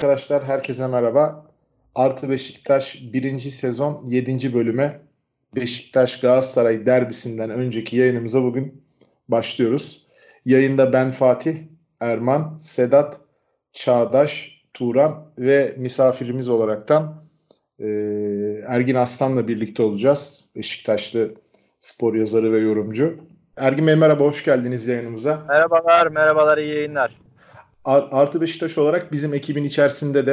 Arkadaşlar herkese merhaba. Artı Beşiktaş 1. sezon 7. bölüme Beşiktaş Galatasaray derbisinden önceki yayınımıza bugün başlıyoruz. Yayında ben Fatih, Erman, Sedat, Çağdaş, Turan ve misafirimiz olaraktan e, Ergin Aslan'la birlikte olacağız. Beşiktaşlı spor yazarı ve yorumcu. Ergin Bey merhaba, hoş geldiniz yayınımıza. Merhabalar, merhabalar, iyi yayınlar. Artı Beşiktaş olarak bizim ekibin içerisinde de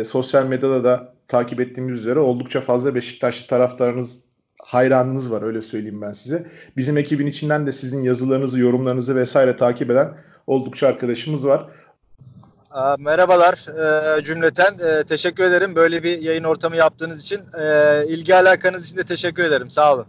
e, sosyal medyada da takip ettiğimiz üzere oldukça fazla Beşiktaşlı taraftarınız, hayranınız var öyle söyleyeyim ben size. Bizim ekibin içinden de sizin yazılarınızı, yorumlarınızı vesaire takip eden oldukça arkadaşımız var. Aa, merhabalar e, cümleten. E, teşekkür ederim böyle bir yayın ortamı yaptığınız için. E, ilgi alakanız için de teşekkür ederim. Sağ olun.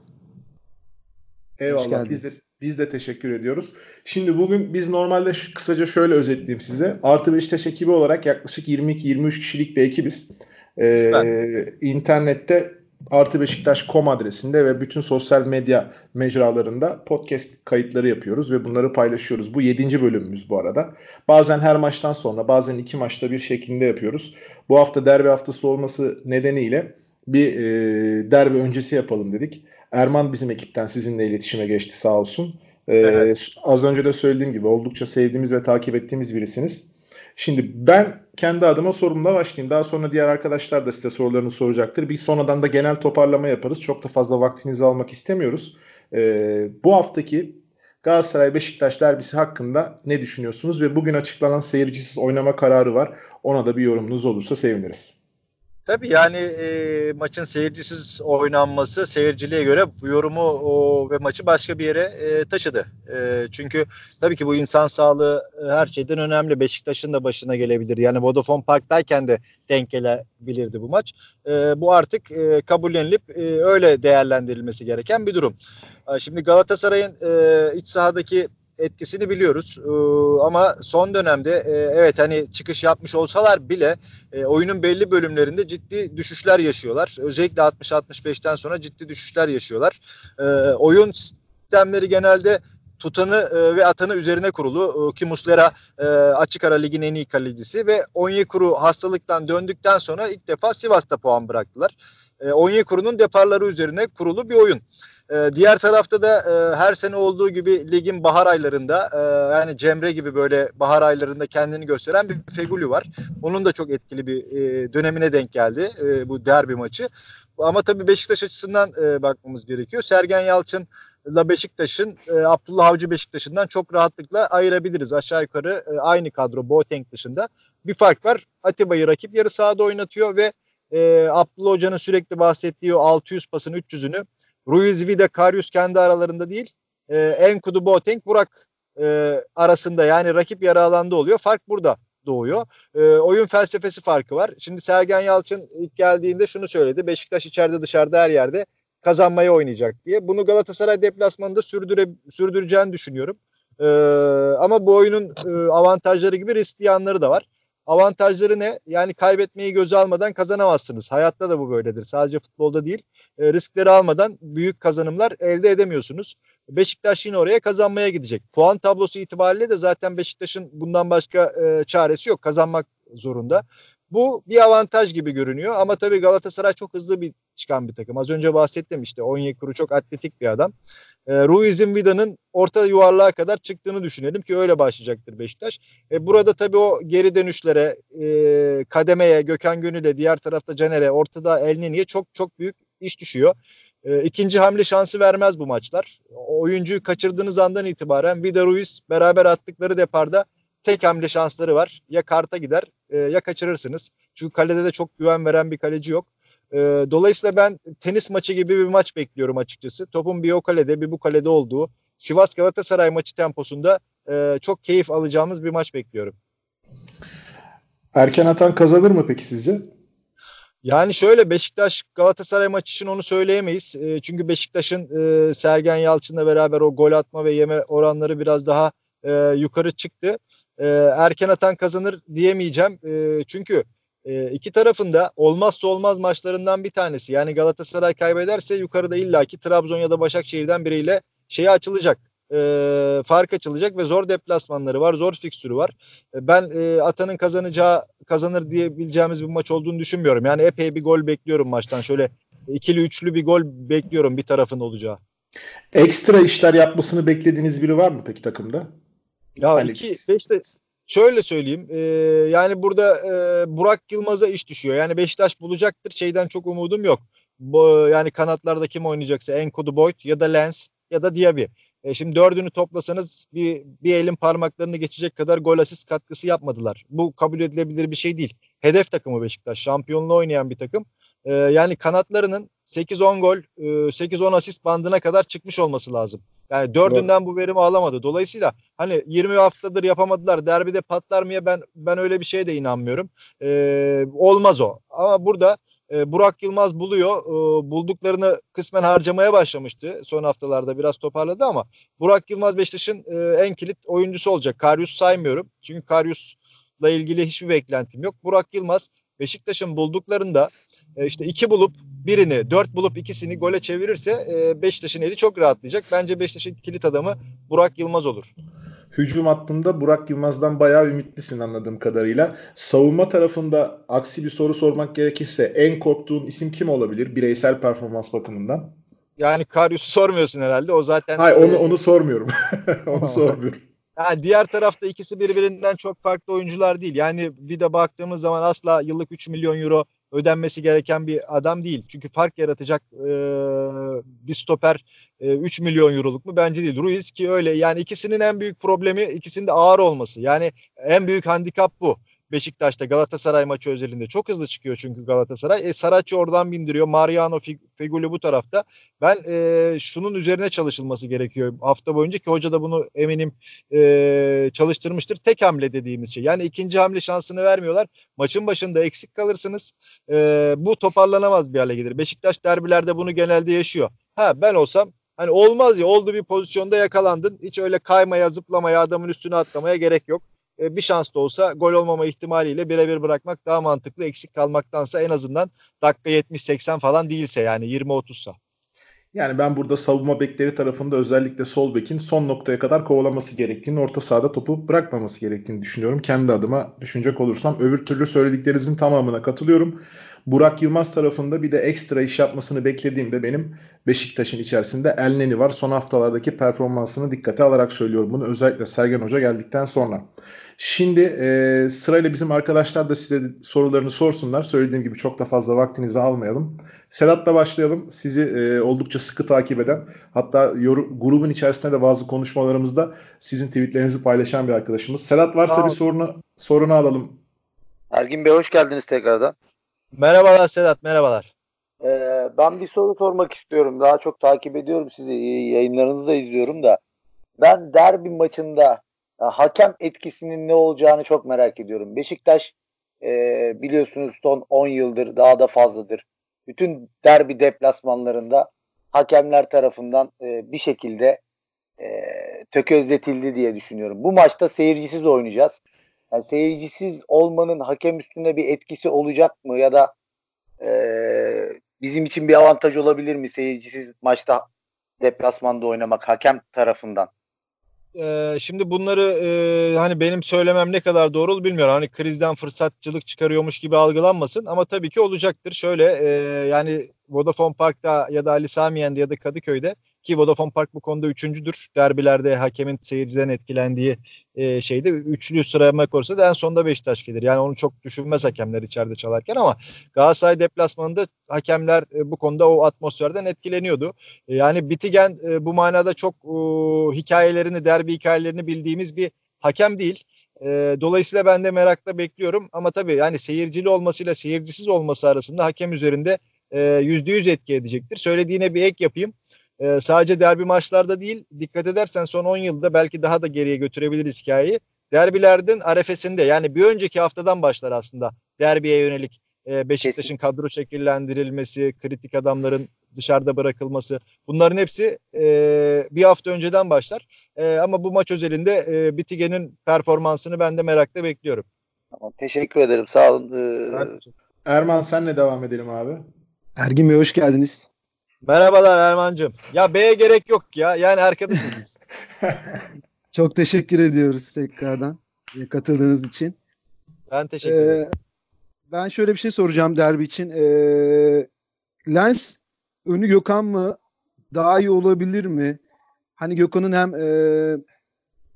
Eyvallah. Biz de, biz de teşekkür ediyoruz. Şimdi bugün biz normalde şu, kısaca şöyle özetleyeyim size. Artı Beşiktaş ekibi olarak yaklaşık 22-23 kişilik bir ekibiz. Ee, internette Artı Beşiktaş.com adresinde ve bütün sosyal medya mecralarında podcast kayıtları yapıyoruz ve bunları paylaşıyoruz. Bu 7. bölümümüz bu arada. Bazen her maçtan sonra bazen iki maçta bir şeklinde yapıyoruz. Bu hafta derbi haftası olması nedeniyle bir e, derbi öncesi yapalım dedik. Erman bizim ekipten sizinle iletişime geçti sağ olsun. Ee, evet. Az önce de söylediğim gibi oldukça sevdiğimiz ve takip ettiğimiz birisiniz. Şimdi ben kendi adıma sorumla başlayayım. Daha sonra diğer arkadaşlar da size sorularını soracaktır. Bir sonradan da genel toparlama yaparız. Çok da fazla vaktinizi almak istemiyoruz. Ee, bu haftaki Galatasaray Beşiktaş derbisi hakkında ne düşünüyorsunuz? Ve bugün açıklanan seyircisiz oynama kararı var. Ona da bir yorumunuz olursa seviniriz. Tabii yani e, maçın seyircisiz oynanması seyirciliğe göre bu yorumu o, ve maçı başka bir yere e, taşıdı. E, çünkü tabii ki bu insan sağlığı e, her şeyden önemli. Beşiktaş'ın da başına gelebilir. Yani Vodafone Park'tayken de denk gelebilirdi bu maç. E, bu artık e, kabullenilip e, öyle değerlendirilmesi gereken bir durum. E, şimdi Galatasaray'ın e, iç sahadaki etkisini biliyoruz. Ee, ama son dönemde e, evet hani çıkış yapmış olsalar bile e, oyunun belli bölümlerinde ciddi düşüşler yaşıyorlar. Özellikle 60-65'ten sonra ciddi düşüşler yaşıyorlar. E, oyun sistemleri genelde tutanı e, ve atanı üzerine kurulu. E, ki Muslera e, açık ara ligin en iyi kalecisi ve Onyekuru hastalıktan döndükten sonra ilk defa Sivas'ta puan bıraktılar. E, Onyekuru'nun deparları üzerine kurulu bir oyun. Ee, diğer tarafta da e, her sene olduğu gibi ligin bahar aylarında e, yani Cemre gibi böyle bahar aylarında kendini gösteren bir Feguli var. Onun da çok etkili bir e, dönemine denk geldi e, bu derbi maçı. Ama tabii Beşiktaş açısından e, bakmamız gerekiyor. Sergen Yalçın ile Beşiktaş'ın e, Abdullah Avcı Beşiktaş'ından çok rahatlıkla ayırabiliriz. Aşağı yukarı e, aynı kadro Boateng dışında. Bir fark var. Atiba'yı rakip yarı sahada oynatıyor ve e, Abdullah Hoca'nın sürekli bahsettiği o 600 pasın 300'ünü Ruiz Vida, Karius kendi aralarında değil. E, Enkudu, Boateng, Burak e, arasında yani rakip yarı alanda oluyor. Fark burada doğuyor. E, oyun felsefesi farkı var. Şimdi Sergen Yalçın ilk geldiğinde şunu söyledi. Beşiktaş içeride dışarıda her yerde kazanmaya oynayacak diye. Bunu Galatasaray deplasmanında sürdüre, sürdüreceğini düşünüyorum. E, ama bu oyunun e, avantajları gibi riskli yanları da var. Avantajları ne? Yani kaybetmeyi göze almadan kazanamazsınız. Hayatta da bu böyledir. Sadece futbolda değil. E, riskleri almadan büyük kazanımlar elde edemiyorsunuz. Beşiktaş yine oraya kazanmaya gidecek. Puan tablosu itibariyle de zaten Beşiktaş'ın bundan başka e, çaresi yok. Kazanmak zorunda. Bu bir avantaj gibi görünüyor ama tabii Galatasaray çok hızlı bir çıkan bir takım. Az önce bahsettim işte Onyekuru çok atletik bir adam. E, Ruiz'in Vida'nın orta yuvarlığa kadar çıktığını düşünelim ki öyle başlayacaktır Beşiktaş. E, burada tabii o geri dönüşlere, e, kademeye, Gökhan Gönül'e, diğer tarafta Caner'e, ortada Elneni'ye çok çok büyük iş düşüyor. E, ikinci hamle şansı vermez bu maçlar. O oyuncuyu kaçırdığınız andan itibaren Vida Ruiz beraber attıkları deparda tek hamle şansları var. Ya karta gider e, ya kaçırırsınız. Çünkü kalede de çok güven veren bir kaleci yok. E, dolayısıyla ben tenis maçı gibi bir maç bekliyorum açıkçası. Topun bir o kalede bir bu kalede olduğu Sivas Galatasaray maçı temposunda e, çok keyif alacağımız bir maç bekliyorum. Erken atan kazanır mı peki sizce? Yani şöyle Beşiktaş Galatasaray maçı için onu söyleyemeyiz. E, çünkü Beşiktaş'ın e, Sergen Yalçın'la beraber o gol atma ve yeme oranları biraz daha e, yukarı çıktı. E, erken atan kazanır diyemeyeceğim. E, çünkü e, iki tarafında olmazsa olmaz maçlarından bir tanesi. Yani Galatasaray kaybederse yukarıda illaki Trabzon ya da Başakşehir'den biriyle şeyi açılacak. e, fark açılacak ve zor deplasmanları var, zor fikstürü var. E, ben e, Atan'ın kazanacağı kazanır diyebileceğimiz bir maç olduğunu düşünmüyorum. Yani epey bir gol bekliyorum maçtan. Şöyle ikili üçlü bir gol bekliyorum bir tarafın olacağı. Ekstra işler yapmasını beklediğiniz biri var mı peki takımda? Ya Alex. iki, beşte şöyle söyleyeyim. E, yani burada e, Burak Yılmaz'a iş düşüyor. Yani Beşiktaş bulacaktır. Şeyden çok umudum yok. Bu, yani kanatlarda kim oynayacaksa Enkodu Boyd ya da Lens ya da Diaby. E, şimdi dördünü toplasanız bir, bir elin parmaklarını geçecek kadar gol asist katkısı yapmadılar. Bu kabul edilebilir bir şey değil. Hedef takımı Beşiktaş. Şampiyonluğu oynayan bir takım. E, yani kanatlarının 8-10 gol, e, 8-10 asist bandına kadar çıkmış olması lazım. Yani dördünden bu verimi alamadı. Dolayısıyla hani 20 haftadır yapamadılar. Derbide patlar mı ya ben ben öyle bir şeye de inanmıyorum. Ee, olmaz o. Ama burada e, Burak Yılmaz buluyor. E, bulduklarını kısmen harcamaya başlamıştı. Son haftalarda biraz toparladı ama Burak Yılmaz Beşiktaş'ın e, en kilit oyuncusu olacak. Karyus saymıyorum. Çünkü Karyus'la ilgili hiçbir beklentim yok. Burak Yılmaz Beşiktaş'ın bulduklarında e, işte iki bulup birini, dört bulup ikisini gole çevirirse e, Beşiktaş'ın eli çok rahatlayacak. Bence Beşiktaş'ın kilit adamı Burak Yılmaz olur. Hücum hattında Burak Yılmaz'dan bayağı ümitlisin anladığım kadarıyla. Savunma tarafında aksi bir soru sormak gerekirse en korktuğun isim kim olabilir bireysel performans bakımından? Yani Karyus'u sormuyorsun herhalde. O zaten Hayır onu onu sormuyorum. onu sormuyorum. Yani diğer tarafta ikisi birbirinden çok farklı oyuncular değil. Yani Vida baktığımız zaman asla yıllık 3 milyon euro ödenmesi gereken bir adam değil. Çünkü fark yaratacak e, bir stoper e, 3 milyon euroluk mu? Bence değil. Ruiz ki öyle. Yani ikisinin en büyük problemi ikisinin de ağır olması. Yani en büyük handikap bu. Beşiktaş'ta Galatasaray maçı özelinde çok hızlı çıkıyor çünkü Galatasaray. E, Saratçı oradan bindiriyor. Mariano Feguli bu tarafta. Ben e, şunun üzerine çalışılması gerekiyor hafta boyunca ki hoca da bunu eminim e, çalıştırmıştır. Tek hamle dediğimiz şey. Yani ikinci hamle şansını vermiyorlar. Maçın başında eksik kalırsınız. E, bu toparlanamaz bir hale gelir. Beşiktaş derbilerde bunu genelde yaşıyor. Ha ben olsam hani olmaz ya oldu bir pozisyonda yakalandın. Hiç öyle kaymaya, zıplamaya, adamın üstüne atlamaya gerek yok. E, bir şans da olsa gol olmama ihtimaliyle birebir bırakmak daha mantıklı. Eksik kalmaktansa en azından dakika 70-80 falan değilse yani 20-30'sa. Yani ben burada savunma bekleri tarafında özellikle sol bekin son noktaya kadar kovalaması gerektiğini, orta sahada topu bırakmaması gerektiğini düşünüyorum. Kendi adıma düşünecek olursam öbür türlü söylediklerinizin tamamına katılıyorum. Burak Yılmaz tarafında bir de ekstra iş yapmasını beklediğimde benim Beşiktaş'ın içerisinde Elneni var. Son haftalardaki performansını dikkate alarak söylüyorum bunu özellikle Sergen Hoca geldikten sonra. Şimdi e, sırayla bizim arkadaşlar da size sorularını sorsunlar. Söylediğim gibi çok da fazla vaktinizi almayalım. Sedat'la başlayalım. Sizi e, oldukça sıkı takip eden hatta yor- grubun içerisinde de bazı konuşmalarımızda sizin tweetlerinizi paylaşan bir arkadaşımız. Sedat varsa bir sorunu sorunu alalım. Ergin Bey hoş geldiniz tekrardan. Merhabalar Sedat, merhabalar. Ee, ben bir soru sormak istiyorum. Daha çok takip ediyorum sizi. Yayınlarınızı da izliyorum da. Ben derbi maçında hakem etkisinin ne olacağını çok merak ediyorum. Beşiktaş e, biliyorsunuz son 10 yıldır daha da fazladır. Bütün derbi deplasmanlarında hakemler tarafından e, bir şekilde e, tökezletildi diye düşünüyorum. Bu maçta seyircisiz oynayacağız. Yani seyircisiz olmanın hakem üstünde bir etkisi olacak mı ya da e, bizim için bir avantaj olabilir mi seyircisiz maçta deplasmanda oynamak hakem tarafından? Şimdi bunları hani benim söylemem ne kadar doğru bilmiyorum. Hani krizden fırsatçılık çıkarıyormuş gibi algılanmasın ama tabii ki olacaktır. Şöyle yani Vodafone Park'ta ya da Ali Samiyen'de ya da Kadıköy'de ki Vodafone Park bu konuda üçüncüdür. Derbilerde hakemin seyirciden etkilendiği e, şeyde üçlü sıralamak olursa da en sonda Beşiktaş gelir. Yani onu çok düşünmez hakemler içeride çalarken ama Galatasaray deplasmanında hakemler e, bu konuda o atmosferden etkileniyordu. E, yani Bitigen e, bu manada çok e, hikayelerini, derbi hikayelerini bildiğimiz bir hakem değil. E, dolayısıyla ben de merakla bekliyorum. Ama tabii yani seyircili olmasıyla seyircisiz olması arasında hakem üzerinde yüzde yüz etki edecektir. Söylediğine bir ek yapayım e, sadece derbi maçlarda değil dikkat edersen son 10 yılda belki daha da geriye götürebiliriz hikayeyi. Derbilerden arefesinde yani bir önceki haftadan başlar aslında derbiye yönelik e, Beşiktaş'ın kadro şekillendirilmesi, kritik adamların dışarıda bırakılması bunların hepsi e, bir hafta önceden başlar. E, ama bu maç özelinde e, Bitige'nin performansını ben de merakla bekliyorum. Tamam, teşekkür ederim sağ olun. Ee... Erman senle devam edelim abi. Ergin Bey hoş geldiniz. Merhabalar Erman'cığım. Ya B'ye gerek yok ya. Yani arkadaşız. Çok teşekkür ediyoruz tekrardan e, katıldığınız için. Ben teşekkür ederim. Ee, ben şöyle bir şey soracağım derbi için. Ee, Lens önü Gökhan mı? Daha iyi olabilir mi? Hani Gökhan'ın hem e,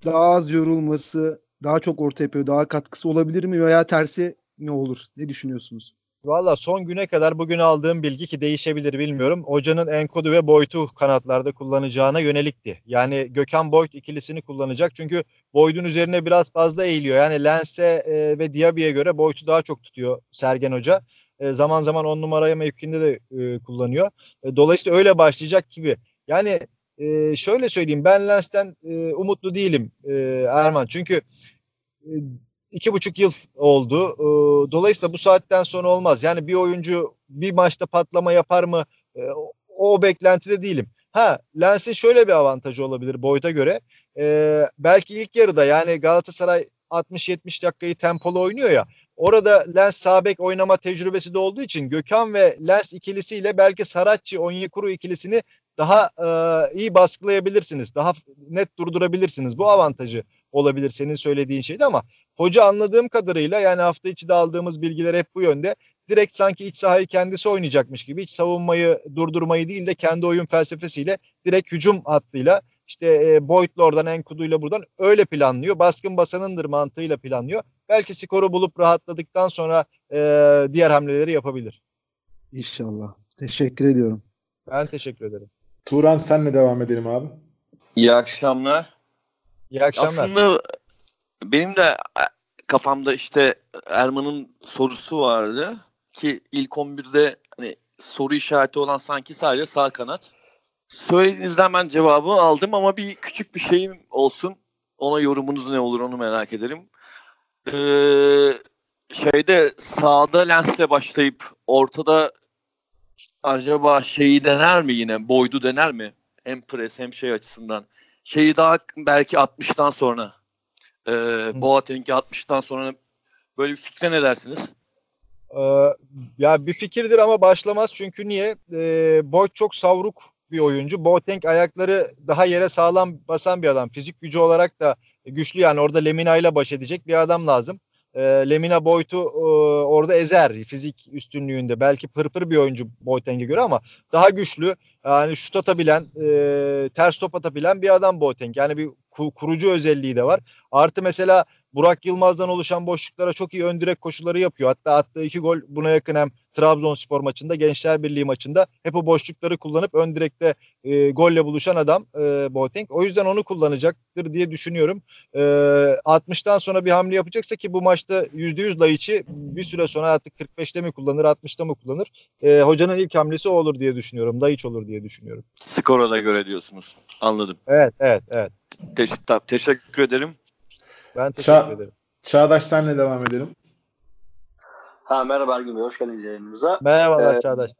daha az yorulması, daha çok orta yapıyor, daha katkısı olabilir mi veya tersi ne olur? Ne düşünüyorsunuz? Valla son güne kadar bugün aldığım bilgi ki değişebilir bilmiyorum. Hocanın Enkodu ve Boyd'u kanatlarda kullanacağına yönelikti. Yani Gökhan Boyd ikilisini kullanacak. Çünkü Boyd'un üzerine biraz fazla eğiliyor. Yani Lens'e e, ve Diaby'e göre Boyd'u daha çok tutuyor Sergen Hoca. E, zaman zaman on numaraya mevkinde de e, kullanıyor. E, dolayısıyla öyle başlayacak gibi. Yani e, şöyle söyleyeyim ben Lens'ten e, umutlu değilim e, Erman. Çünkü e, iki buçuk yıl oldu. E, dolayısıyla bu saatten sonra olmaz. Yani bir oyuncu bir maçta patlama yapar mı? E, o, o beklentide değilim. Ha Lens'in şöyle bir avantajı olabilir Boyd'a göre. E, belki ilk yarıda yani Galatasaray 60-70 dakikayı tempolu oynuyor ya. Orada Lens Sabek oynama tecrübesi de olduğu için Gökhan ve Lens ikilisiyle belki Saratçı Onyekuru ikilisini daha e, iyi baskılayabilirsiniz. Daha net durdurabilirsiniz. Bu avantajı olabilir senin söylediğin şeyde ama hoca anladığım kadarıyla yani hafta içi de aldığımız bilgiler hep bu yönde. Direkt sanki iç sahayı kendisi oynayacakmış gibi iç savunmayı durdurmayı değil de kendi oyun felsefesiyle direkt hücum hattıyla işte e, Boyd'la oradan Enkudu'yla buradan öyle planlıyor. Baskın basanındır mantığıyla planlıyor. Belki skoru bulup rahatladıktan sonra e, diğer hamleleri yapabilir. İnşallah. Teşekkür ediyorum. Ben teşekkür ederim. Turan senle devam edelim abi. İyi akşamlar. İyi akşamlar. Aslında benim de kafamda işte Erman'ın sorusu vardı ki ilk 11'de hani soru işareti olan sanki sadece sağ kanat. Söylediğinizden ben cevabı aldım ama bir küçük bir şeyim olsun. Ona yorumunuz ne olur onu merak ederim. Ee, şeyde sağda lensle başlayıp ortada acaba şeyi dener mi yine? Boydu dener mi? Hem pres hem şey açısından. Şeyi daha belki 60'tan sonra. E, Boateng'i 60'tan sonra böyle bir fikre ne dersiniz? Ee, ya bir fikirdir ama başlamaz çünkü niye? Ee, Boyd çok savruk bir oyuncu. Boateng ayakları daha yere sağlam basan bir adam. Fizik gücü olarak da güçlü yani orada Lemina ile baş edecek bir adam lazım. E, Lemina Boyd'u e, orada ezer fizik üstünlüğünde. Belki pırpır bir oyuncu Boateng'e göre ama daha güçlü. Yani şut atabilen, e, ters top atabilen bir adam Boateng. Yani bir kurucu özelliği de var. Artı mesela Burak Yılmaz'dan oluşan boşluklara çok iyi ön direk koşuları yapıyor. Hatta attığı iki gol buna yakın hem Trabzonspor maçında, Gençler Birliği maçında hep o boşlukları kullanıp ön direkte e, golle buluşan adam e, Boateng. O yüzden onu kullanacaktır diye düşünüyorum. E, 60'tan sonra bir hamle yapacaksa ki bu maçta %100 Laiç'i bir süre sonra artık 45'te mi kullanır, 60'ta mı kullanır? E, hocanın ilk hamlesi o olur diye düşünüyorum. Laiç olur diye düşünüyorum. Skora da göre diyorsunuz. Anladım. Evet, evet, evet. Te- teşekkür ederim. Ben teşekkür Ça- ederim. Çağdaş senle devam edelim. Ha merhaba Ergün Bey, hoş geldiniz yayınımıza. Merhabalar Ee, Çağdaş.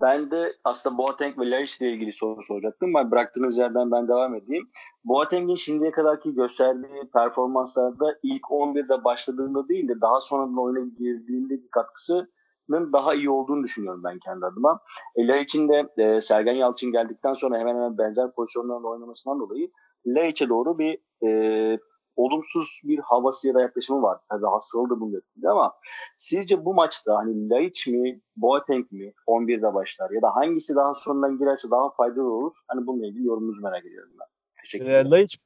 Ben de aslında Boateng ve Laiç ile ilgili soru soracaktım. Ben bıraktığınız yerden ben devam edeyim. Boateng'in şimdiye kadarki gösterdiği performanslarda ilk 11'de başladığında değil de daha sonradan oyuna girdiğindeki katkısının daha iyi olduğunu düşünüyorum ben kendi adıma. E, Laiç'in de e, Sergen Yalçın geldikten sonra hemen hemen benzer pozisyonlarda oynamasından dolayı Laiç'e doğru bir e, olumsuz bir havası ya da yaklaşımı var. Tabii hastalığı da bunun etkili ama sizce bu maçta hani Laiç mi, Boateng mi 11'de başlar ya da hangisi daha sonradan girerse daha faydalı olur? Hani bununla ilgili yorumunuzu merak ediyorum ben. Teşekkür ederim. E, Laiç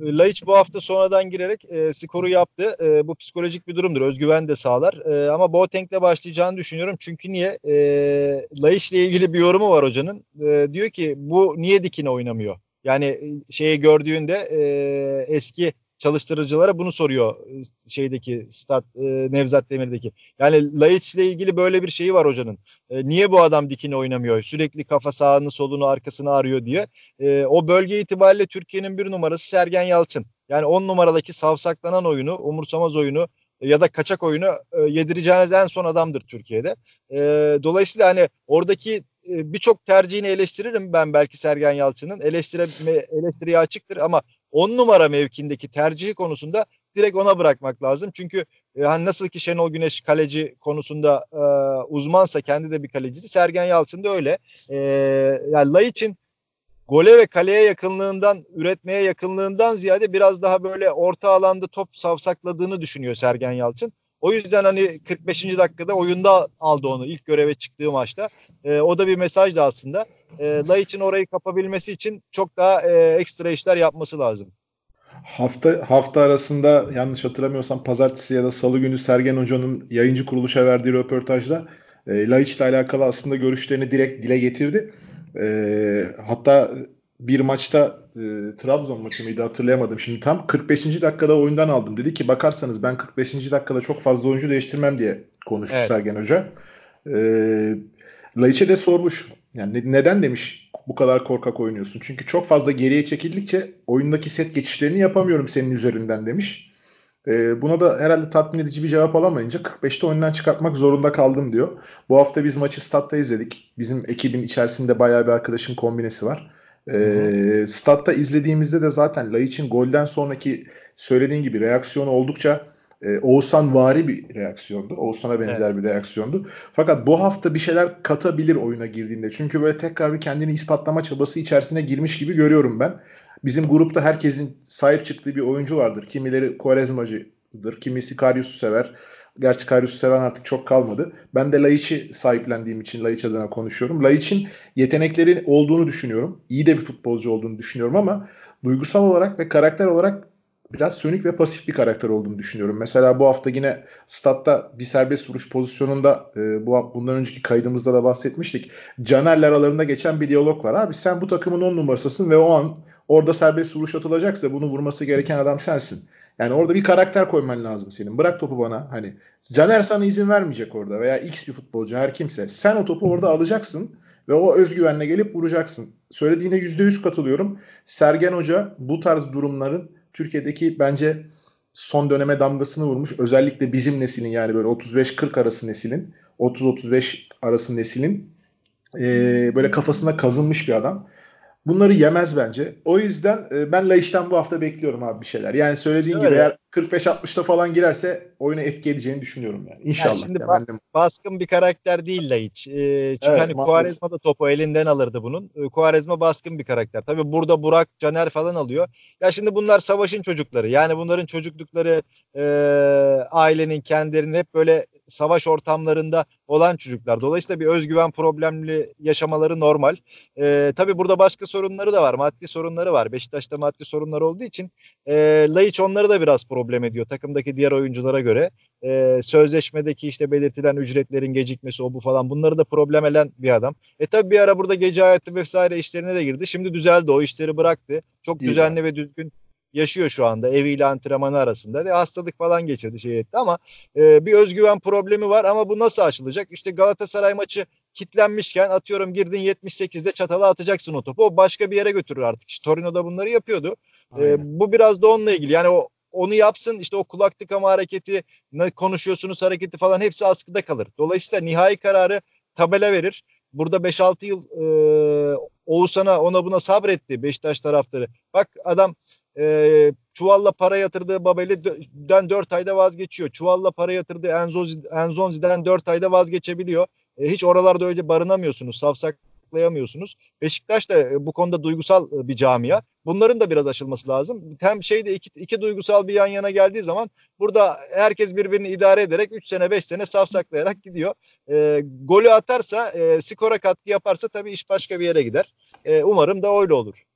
Laiç bu hafta sonradan girerek e, skoru yaptı. E, bu psikolojik bir durumdur. Özgüven de sağlar. E, ama Boateng'le başlayacağını düşünüyorum. Çünkü niye? E, Laiç'le ilgili bir yorumu var hocanın. E, diyor ki bu niye dikine oynamıyor? Yani şeyi gördüğünde e, eski çalıştırıcılara bunu soruyor şeydeki stat e, Nevzat Demir'deki. Yani Laiç'le ilgili böyle bir şeyi var hocanın. E, niye bu adam dikine oynamıyor? Sürekli kafa sağını solunu arkasını arıyor diye. E, o bölge itibariyle Türkiye'nin bir numarası Sergen Yalçın. Yani on numaradaki savsaklanan oyunu, umursamaz oyunu ya da kaçak oyunu e, yedireceğiniz en son adamdır Türkiye'de. E, dolayısıyla hani oradaki birçok tercihini eleştiririm ben belki Sergen Yalçın'ın. Eleştire, eleştiriye açıktır ama on numara mevkindeki tercihi konusunda direkt ona bırakmak lazım. Çünkü e, hani nasıl ki Şenol Güneş kaleci konusunda e, uzmansa kendi de bir kaleciydi. Sergen Yalçın da öyle. E, yani Laiç'in gole ve kaleye yakınlığından, üretmeye yakınlığından ziyade biraz daha böyle orta alanda top savsakladığını düşünüyor Sergen Yalçın. O yüzden hani 45. dakikada oyunda aldı onu ilk göreve çıktığı maçta. E, o da bir mesajdı aslında. E, için orayı kapabilmesi için çok daha e, ekstra işler yapması lazım. Hafta hafta arasında yanlış hatırlamıyorsam pazartesi ya da salı günü Sergen Hoca'nın yayıncı kuruluşa verdiği röportajda e, Laiç ile alakalı aslında görüşlerini direkt dile getirdi. E, hatta bir maçta e, Trabzon maçı mıydı hatırlayamadım şimdi tam 45. dakikada oyundan aldım. Dedi ki bakarsanız ben 45. dakikada çok fazla oyuncu değiştirmem diye konuştu evet. Sergen Hoca. E, Laiç'e de sormuş. Yani ne, neden demiş bu kadar korkak oynuyorsun? Çünkü çok fazla geriye çekildikçe oyundaki set geçişlerini yapamıyorum senin üzerinden demiş. E, buna da herhalde tatmin edici bir cevap alamayınca 45'te oyundan çıkartmak zorunda kaldım diyor. Bu hafta biz maçı statta izledik. Bizim ekibin içerisinde bayağı bir arkadaşın kombinesi var. E, statta izlediğimizde de zaten Laiç'in golden sonraki söylediğin gibi reaksiyonu oldukça e, Oğuzhan vari bir reaksiyondu. Oğuzhan'a benzer evet. bir reaksiyondu. Fakat bu hafta bir şeyler katabilir oyuna girdiğinde. Çünkü böyle tekrar bir kendini ispatlama çabası içerisine girmiş gibi görüyorum ben. Bizim grupta herkesin sahip çıktığı bir oyuncu vardır. Kimileri Quaresmacı'dır, kimisi Karius'u sever. Gerçi Karius'u seven artık çok kalmadı. Ben de Laiç'i sahiplendiğim için Laiç adına konuşuyorum. Laiç'in yetenekleri olduğunu düşünüyorum. İyi de bir futbolcu olduğunu düşünüyorum ama duygusal olarak ve karakter olarak biraz sönük ve pasif bir karakter olduğunu düşünüyorum. Mesela bu hafta yine statta bir serbest vuruş pozisyonunda e, bu bundan önceki kaydımızda da bahsetmiştik. Caner'le aralarında geçen bir diyalog var. Abi sen bu takımın on numarasısın ve o an orada serbest vuruş atılacaksa bunu vurması gereken adam sensin. Yani orada bir karakter koyman lazım senin. Bırak topu bana. Hani Caner sana izin vermeyecek orada veya X bir futbolcu her kimse. Sen o topu orada alacaksın ve o özgüvenle gelip vuracaksın. Söylediğine %100 katılıyorum. Sergen Hoca bu tarz durumların Türkiye'deki bence son döneme damgasını vurmuş. Özellikle bizim neslin yani böyle 35-40 arası neslin, 30-35 arası neslin e, böyle kafasına kazınmış bir adam. Bunları yemez bence. O yüzden e, ben Laiç'ten bu hafta bekliyorum abi bir şeyler. Yani söylediğin gibi eğer 45-60'ta falan girerse oyuna etki edeceğini düşünüyorum yani. İnşallah. Yani şimdi ba- de... baskın bir karakter değil Laiç. Ee, çünkü evet, hani Kuarezma da topu elinden alırdı bunun. Ee, Kuarezma baskın bir karakter. Tabii burada Burak, Caner falan alıyor. Ya şimdi bunlar savaşın çocukları. Yani bunların çocuklukları e, ailenin, kendilerinin hep böyle savaş ortamlarında olan çocuklar. Dolayısıyla bir özgüven problemli yaşamaları normal. E, tabii burada başka sorunları da var. Maddi sorunları var. Beşiktaş'ta maddi sorunlar olduğu için e, Laiç onları da biraz problem ediyor. Takımdaki diğer oyunculara göre. E, sözleşmedeki işte belirtilen ücretlerin gecikmesi o bu falan bunları da problem eden bir adam. E tabii bir ara burada gece hayatı vesaire işlerine de girdi. Şimdi düzeldi o işleri bıraktı. Çok İyi düzenli yani. ve düzgün yaşıyor şu anda eviyle antrenmanı arasında. De hastalık falan geçirdi şey etti ama e, bir özgüven problemi var ama bu nasıl aşılacak? İşte Galatasaray maçı kitlenmişken atıyorum girdin 78'de çatala atacaksın o topu. O başka bir yere götürür artık. İşte Torino'da bunları yapıyordu. E, bu biraz da onunla ilgili. Yani o onu yapsın işte o kulak tıkama hareketi konuşuyorsunuz hareketi falan hepsi askıda kalır. Dolayısıyla nihai kararı tabela verir. Burada 5-6 yıl e, Oğuzhan'a ona buna sabretti Beşiktaş taraftarı. Bak adam e, çuvalla para yatırdığı Babeli'den 4 ayda vazgeçiyor. Çuvalla para yatırdığı Enzozi, Enzonzi'den 4 ayda vazgeçebiliyor. E, hiç oralarda öyle barınamıyorsunuz. Savsaklayamıyorsunuz. Beşiktaş da e, bu konuda duygusal e, bir camia. Bunların da biraz aşılması lazım. Hem şeyde iki, iki duygusal bir yan yana geldiği zaman burada herkes birbirini idare ederek 3 sene 5 sene safsaklayarak gidiyor. E, golü atarsa e, skora katkı yaparsa tabii iş başka bir yere gider. E, umarım da öyle olur.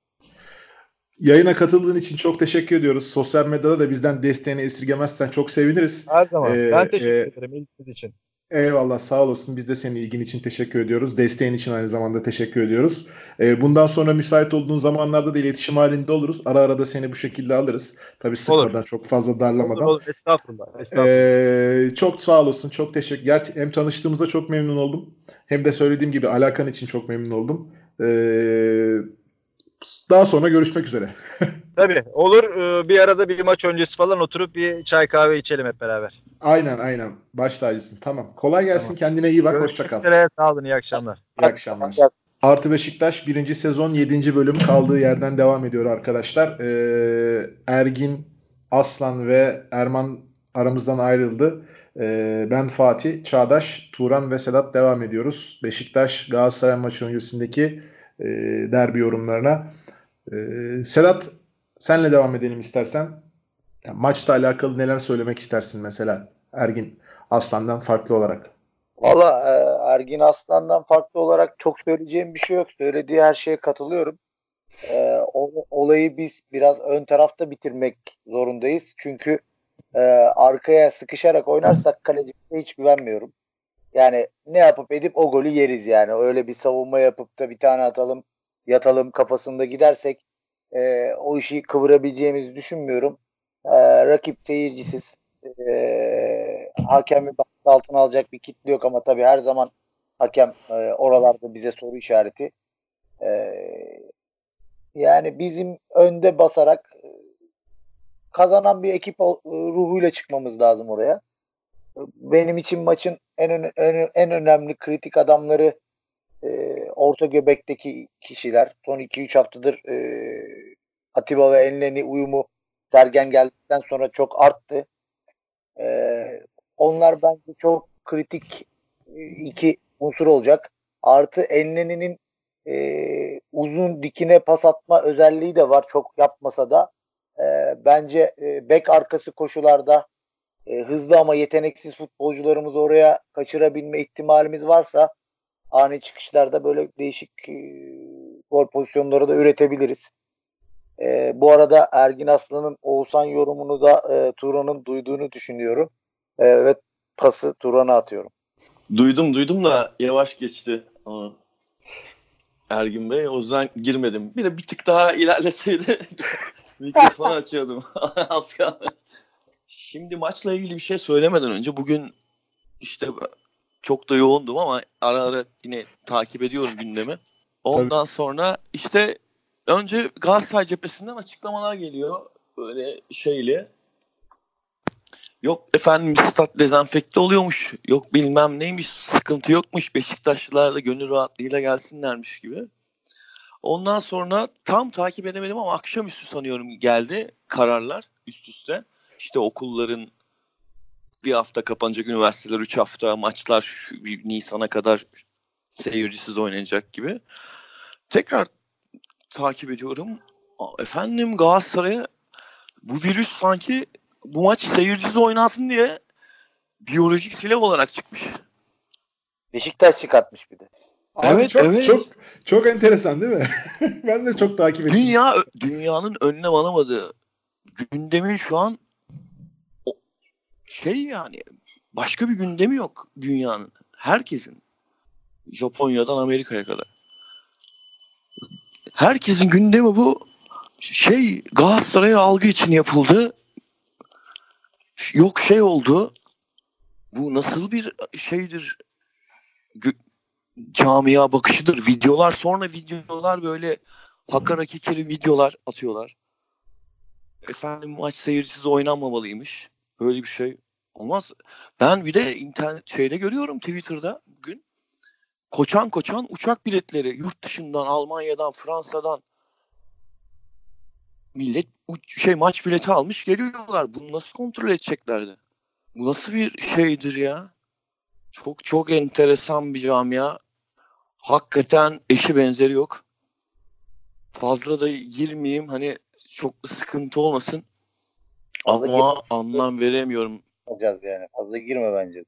Yayına katıldığın için çok teşekkür ediyoruz. Sosyal medyada da bizden desteğini esirgemezsen çok seviniriz. Her zaman. Ee, ben teşekkür e, ederim ilginiz için. Eyvallah sağ olasın. Biz de senin ilgin için teşekkür ediyoruz. Desteğin için aynı zamanda teşekkür ediyoruz. Ee, bundan sonra müsait olduğun zamanlarda da iletişim halinde oluruz. Ara ara da seni bu şekilde alırız. Tabii sıkmadan çok fazla darlamadan. Olur, olur. Estağfurullah. Estağfurullah. Ee, çok sağ olasın. Çok teşekkür. Gerçi hem tanıştığımızda çok memnun oldum. Hem de söylediğim gibi alakan için çok memnun oldum. Ee, daha sonra görüşmek üzere. Tabii olur. Ee, bir arada bir maç öncesi falan oturup bir çay kahve içelim hep beraber. Aynen aynen. Baş tacısın. Tamam. Kolay gelsin. Tamam. Kendine iyi bak. Hoşça kal. Sağ olun. İyi akşamlar. İyi akşamlar. Artı Beşiktaş birinci sezon 7. bölüm kaldığı yerden devam ediyor arkadaşlar. Ee, Ergin, Aslan ve Erman aramızdan ayrıldı. Ee, ben Fatih, Çağdaş, Turan ve Sedat devam ediyoruz. Beşiktaş Galatasaray maçı öncesindeki e, derbi yorumlarına. E, Sedat senle devam edelim istersen. Yani maçla alakalı neler söylemek istersin mesela Ergin Aslan'dan farklı olarak? Valla e, Ergin Aslan'dan farklı olarak çok söyleyeceğim bir şey yok. Söylediği her şeye katılıyorum. E, o, olayı biz biraz ön tarafta bitirmek zorundayız. Çünkü e, arkaya sıkışarak oynarsak kaleciye hiç güvenmiyorum. Yani ne yapıp edip o golü yeriz yani. Öyle bir savunma yapıp da bir tane atalım yatalım kafasında gidersek e, o işi kıvırabileceğimizi düşünmüyorum. E, rakip seyircisiz e, hakemi altına alacak bir kitle yok ama tabii her zaman hakem e, oralarda bize soru işareti. E, yani bizim önde basarak e, kazanan bir ekip e, ruhuyla çıkmamız lazım oraya. Benim için maçın en en, en önemli kritik adamları e, orta göbekteki kişiler. Son 2-3 haftadır e, Atiba ve Enleni uyumu Sergen geldikten sonra çok arttı. E, onlar bence çok kritik iki unsur olacak. Artı Enleni'nin e, uzun dikine pas atma özelliği de var çok yapmasa da. E, bence e, bek arkası koşularda e, hızlı ama yeteneksiz futbolcularımızı oraya kaçırabilme ihtimalimiz varsa ani çıkışlarda böyle değişik e, gol pozisyonları da üretebiliriz. E, bu arada Ergin Aslan'ın Oğuzhan yorumunu da e, Turan'ın duyduğunu düşünüyorum. E, ve pası Turan'a atıyorum. Duydum duydum da yavaş geçti. Ergin Bey o yüzden girmedim. Bir de bir tık daha ilerleseydi mikrofonu açıyordum. Az kaldı. Şimdi maçla ilgili bir şey söylemeden önce bugün işte çok da yoğundum ama ara ara yine takip ediyorum gündemi. Ondan Tabii. sonra işte önce Galatasaray cephesinden açıklamalar geliyor böyle şeyli. Yok efendim stat dezenfekte oluyormuş. Yok bilmem neymiş. Sıkıntı yokmuş. Beşiktaşlılar da gönül rahatlığıyla gelsinlermiş gibi. Ondan sonra tam takip edemedim ama akşamüstü sanıyorum geldi kararlar üst üste. İşte okulların bir hafta kapanacak üniversiteler, üç hafta maçlar bir Nisan'a kadar seyircisiz oynayacak gibi. Tekrar takip ediyorum. Efendim Galatasaray'a bu virüs sanki bu maç seyircisiz oynansın diye biyolojik silah olarak çıkmış. Beşiktaş çıkartmış bir de. Abi evet, çok, evet. Çok çok enteresan değil mi? ben de çok takip ediyorum. Dünya dünyanın önlem alamadığı gündemin şu an şey yani başka bir gündemi yok dünyanın. Herkesin. Japonya'dan Amerika'ya kadar. Herkesin gündemi bu şey Galatasaray'a algı için yapıldı. Yok şey oldu. Bu nasıl bir şeydir? camia bakışıdır. Videolar sonra videolar böyle hakara kekeri videolar atıyorlar. Efendim maç seyircisiz oynanmamalıymış. Böyle bir şey olmaz. Ben bir de internet şeyde görüyorum Twitter'da bugün. Koçan koçan uçak biletleri yurt dışından, Almanya'dan, Fransa'dan millet şey maç bileti almış geliyorlar. Bunu nasıl kontrol edeceklerdi? Bu nasıl bir şeydir ya? Çok çok enteresan bir camia. Hakikaten eşi benzeri yok. Fazla da girmeyeyim hani çok sıkıntı olmasın. Ama anlam veremiyorum. Olacağız yani. Fazla girme bence.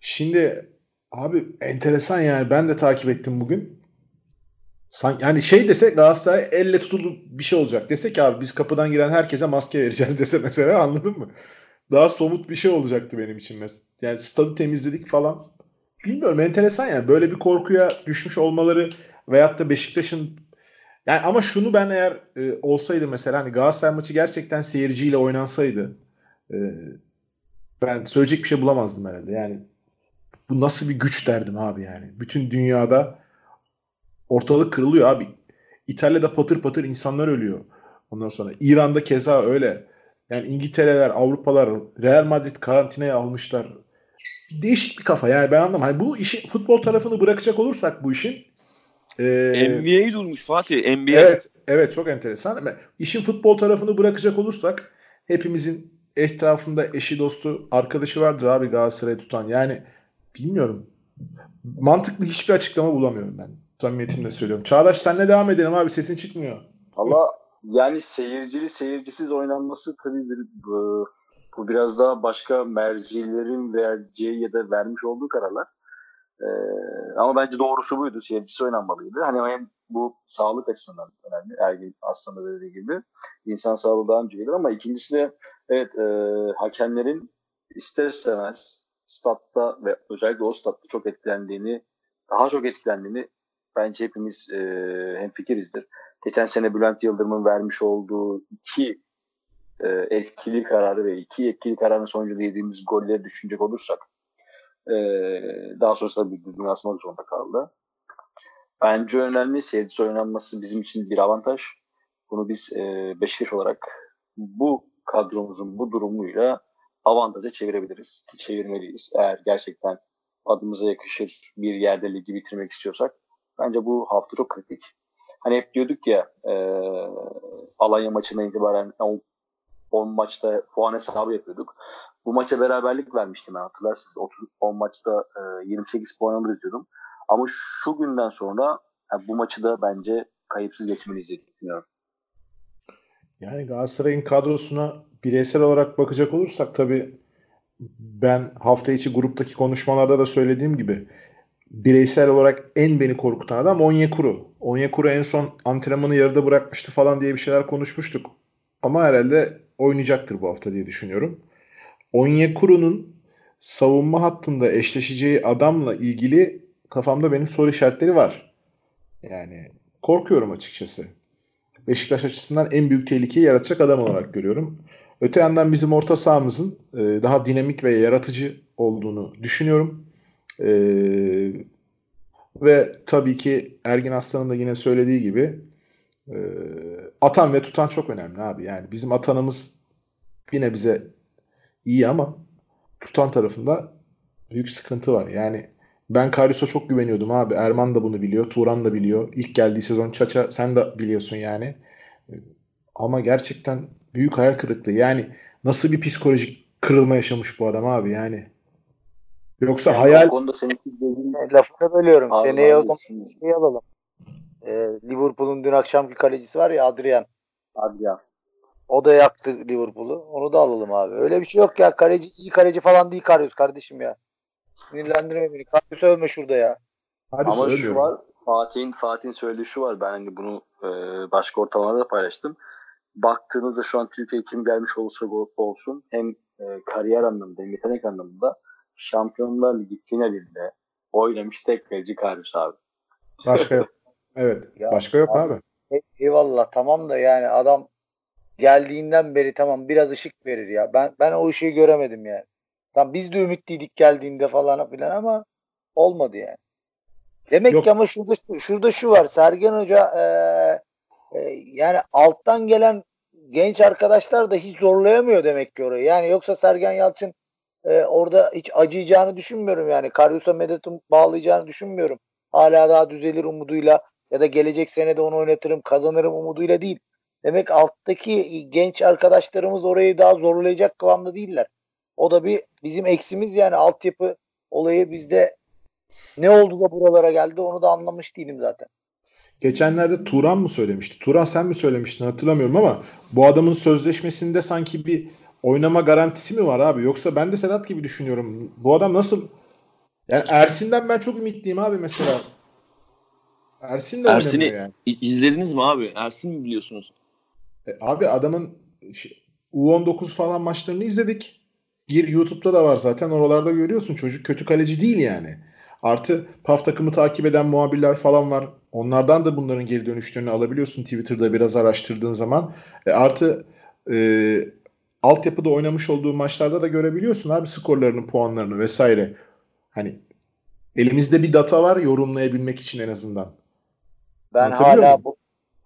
Şimdi abi enteresan yani ben de takip ettim bugün. San, yani şey desek Galatasaray elle tutulur bir şey olacak. Desek abi biz kapıdan giren herkese maske vereceğiz dese mesela anladın mı? Daha somut bir şey olacaktı benim için mesela. Yani stadı temizledik falan. Bilmiyorum enteresan yani böyle bir korkuya düşmüş olmaları veyahut da Beşiktaş'ın yani ama şunu ben eğer e, olsaydı mesela hani Galatasaray maçı gerçekten seyirciyle oynansaydı e, ben söyleyecek bir şey bulamazdım herhalde. Yani bu nasıl bir güç derdim abi yani. Bütün dünyada ortalık kırılıyor abi. İtalya'da patır patır insanlar ölüyor. Ondan sonra İran'da keza öyle. Yani İngiltere'ler, Avrupalar, Real Madrid karantinaya almışlar. Değişik bir kafa yani ben anlamam. Hani bu işi futbol tarafını bırakacak olursak bu işin ee, NBA'yi durmuş Fatih. NBA. Evet, evet çok enteresan. İşin futbol tarafını bırakacak olursak hepimizin etrafında eşi dostu arkadaşı vardır abi Galatasaray'ı tutan. Yani bilmiyorum. Mantıklı hiçbir açıklama bulamıyorum ben. Samimiyetimle söylüyorum. Çağdaş senle devam edelim abi sesin çıkmıyor. Valla yani seyircili seyircisiz oynanması tabii bir, bu, bu biraz daha başka mercilerin vereceği ya da vermiş olduğu kararlar. Ee, ama bence doğrusu buydu. Seyircisi oynanmalıydı. Hani hem bu sağlık açısından önemli. Ergin aslında dediği gibi. insan sağlığı daha önce gelir ama ikincisi de evet e, hakemlerin ister istemez statta ve özellikle o statta çok etkilendiğini daha çok etkilendiğini bence hepimiz e, hem fikirizdir. Geçen sene Bülent Yıldırım'ın vermiş olduğu iki e, etkili kararı ve iki etkili kararın sonucu yediğimiz golleri düşünecek olursak e, daha sonrasında bir düzgün asmak zorunda kaldı. Bence önemli seyircisi oynanması bizim için bir avantaj. Bunu biz e, Beşiktaş olarak bu kadromuzun bu durumuyla avantaja çevirebiliriz. Çevirmeliyiz. Eğer gerçekten adımıza yakışır bir yerde ligi bitirmek istiyorsak bence bu hafta çok kritik. Hani hep diyorduk ya e, Alanya maçına itibaren 10 maçta puan hesabı yapıyorduk. Bu maça beraberlik vermiştim ben hatırlarsınız. 30, 10 maçta e, 28 puan alırız diyordum. Ama şu günden sonra yani bu maçı da bence kayıpsız geçmeliyiz diye düşünüyorum. Yani Galatasaray'ın kadrosuna bireysel olarak bakacak olursak tabii ben hafta içi gruptaki konuşmalarda da söylediğim gibi bireysel olarak en beni korkutan adam Onyekuru. Onyekuru en son antrenmanı yarıda bırakmıştı falan diye bir şeyler konuşmuştuk. Ama herhalde oynayacaktır bu hafta diye düşünüyorum. Onyekuru'nun savunma hattında eşleşeceği adamla ilgili kafamda benim soru işaretleri var. Yani korkuyorum açıkçası. Beşiktaş açısından en büyük tehlikeyi yaratacak adam olarak görüyorum. Öte yandan bizim orta sahamızın e, daha dinamik ve yaratıcı olduğunu düşünüyorum. E, ve tabii ki Ergin Aslan'ın da yine söylediği gibi e, atan ve tutan çok önemli abi. Yani bizim atanımız yine bize iyi ama tutan tarafında büyük sıkıntı var. Yani ben Karius'a çok güveniyordum abi. Erman da bunu biliyor. Turan da biliyor. İlk geldiği sezon Çaça sen de biliyorsun yani. Ama gerçekten büyük hayal kırıklığı. Yani nasıl bir psikolojik kırılma yaşamış bu adam abi yani. Yoksa yani hayal... Konuda senin lafını bölüyorum. Abi, Seneye o zaman şey alalım. Ee, Liverpool'un dün akşamki kalecisi var ya Adrian. Adrian. O da yaktı Liverpool'u. Onu da alalım abi. Öyle bir şey yok ya. Kaleci iyi kaleci falan değil Karius kardeşim ya. Sinirlendirme beni. Karius övme şurada ya. Karius Ama şu var. Fatih'in Fatih'in söylediği şu var. Ben hani bunu e, başka ortamlarda da paylaştım. Baktığınızda şu an Türkiye kim gelmiş olursa olsun hem e, kariyer anlamında hem yetenek anlamında Şampiyonlar Ligi finalinde oynamış tek kaleci Karius abi. Başka yok. Evet. Ya, başka yok abi. abi. Eyvallah tamam da yani adam geldiğinden beri tamam biraz ışık verir ya. Ben ben o ışığı göremedim yani. Tam biz de ümitliydik geldiğinde falan filan ama olmadı yani. Demek Yok. ki ama şurada şurada şu var. Sergen Hoca e, e, yani alttan gelen genç arkadaşlar da hiç zorlayamıyor demek ki orayı. Yani yoksa Sergen Yalçın e, orada hiç acıyacağını düşünmüyorum yani. Karyus'a Medet'in bağlayacağını düşünmüyorum. Hala daha düzelir umuduyla ya da gelecek sene de onu oynatırım kazanırım umuduyla değil. Demek alttaki genç arkadaşlarımız orayı daha zorlayacak kıvamda değiller. O da bir bizim eksimiz yani altyapı olayı bizde ne oldu da buralara geldi onu da anlamış değilim zaten. Geçenlerde Turan mı söylemişti? Turan sen mi söylemiştin hatırlamıyorum ama bu adamın sözleşmesinde sanki bir oynama garantisi mi var abi? Yoksa ben de Sedat gibi düşünüyorum. Bu adam nasıl yani Ersin'den ben çok ümitliyim abi mesela. Ersin de Ersin'i yani. izlediniz mi abi? Ersin mi biliyorsunuz? E, abi adamın U19 falan maçlarını izledik. Gir YouTube'da da var zaten oralarda görüyorsun. Çocuk kötü kaleci değil yani. Artı PAF takımı takip eden muhabirler falan var. Onlardan da bunların geri dönüşlerini alabiliyorsun Twitter'da biraz araştırdığın zaman. E, artı e, altyapıda oynamış olduğu maçlarda da görebiliyorsun abi skorlarını, puanlarını vesaire. Hani elimizde bir data var yorumlayabilmek için en azından. Ben hala bu,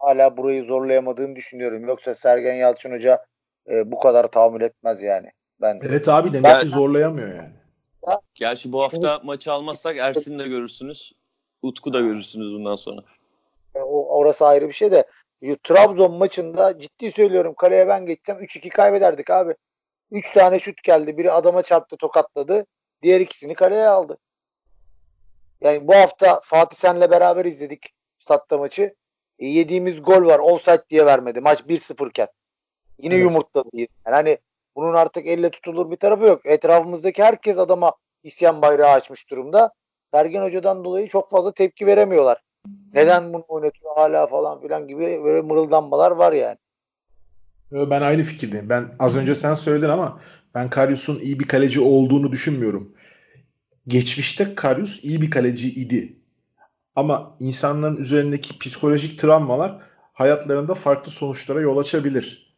hala burayı zorlayamadığını düşünüyorum. Yoksa Sergen Yalçın Hoca e, bu kadar tahammül etmez yani. Ben Evet abi demek ben, ki zorlayamıyor yani. Gerçi bu hafta maçı almazsak Ersin'i de görürsünüz. Utku da görürsünüz bundan sonra. E, o, orası ayrı bir şey de Trabzon maçında ciddi söylüyorum kaleye ben geçsem 3-2 kaybederdik abi. 3 tane şut geldi. Biri adama çarptı tokatladı. Diğer ikisini kaleye aldı. Yani bu hafta Fatih senle beraber izledik statta maçı. E, yediğimiz gol var. Offside diye vermedi. Maç 1-0 iken. Yine Evet. yumurtladı. Yani hani bunun artık elle tutulur bir tarafı yok. Etrafımızdaki herkes adama isyan bayrağı açmış durumda. Sergen Hoca'dan dolayı çok fazla tepki veremiyorlar. Neden bunu oynatıyor hala falan filan gibi böyle mırıldanmalar var yani. Ben aynı fikirdeyim. Ben az önce sen söyledin ama ben Karius'un iyi bir kaleci olduğunu düşünmüyorum. Geçmişte Karius iyi bir kaleci idi. Ama insanların üzerindeki psikolojik travmalar hayatlarında farklı sonuçlara yol açabilir.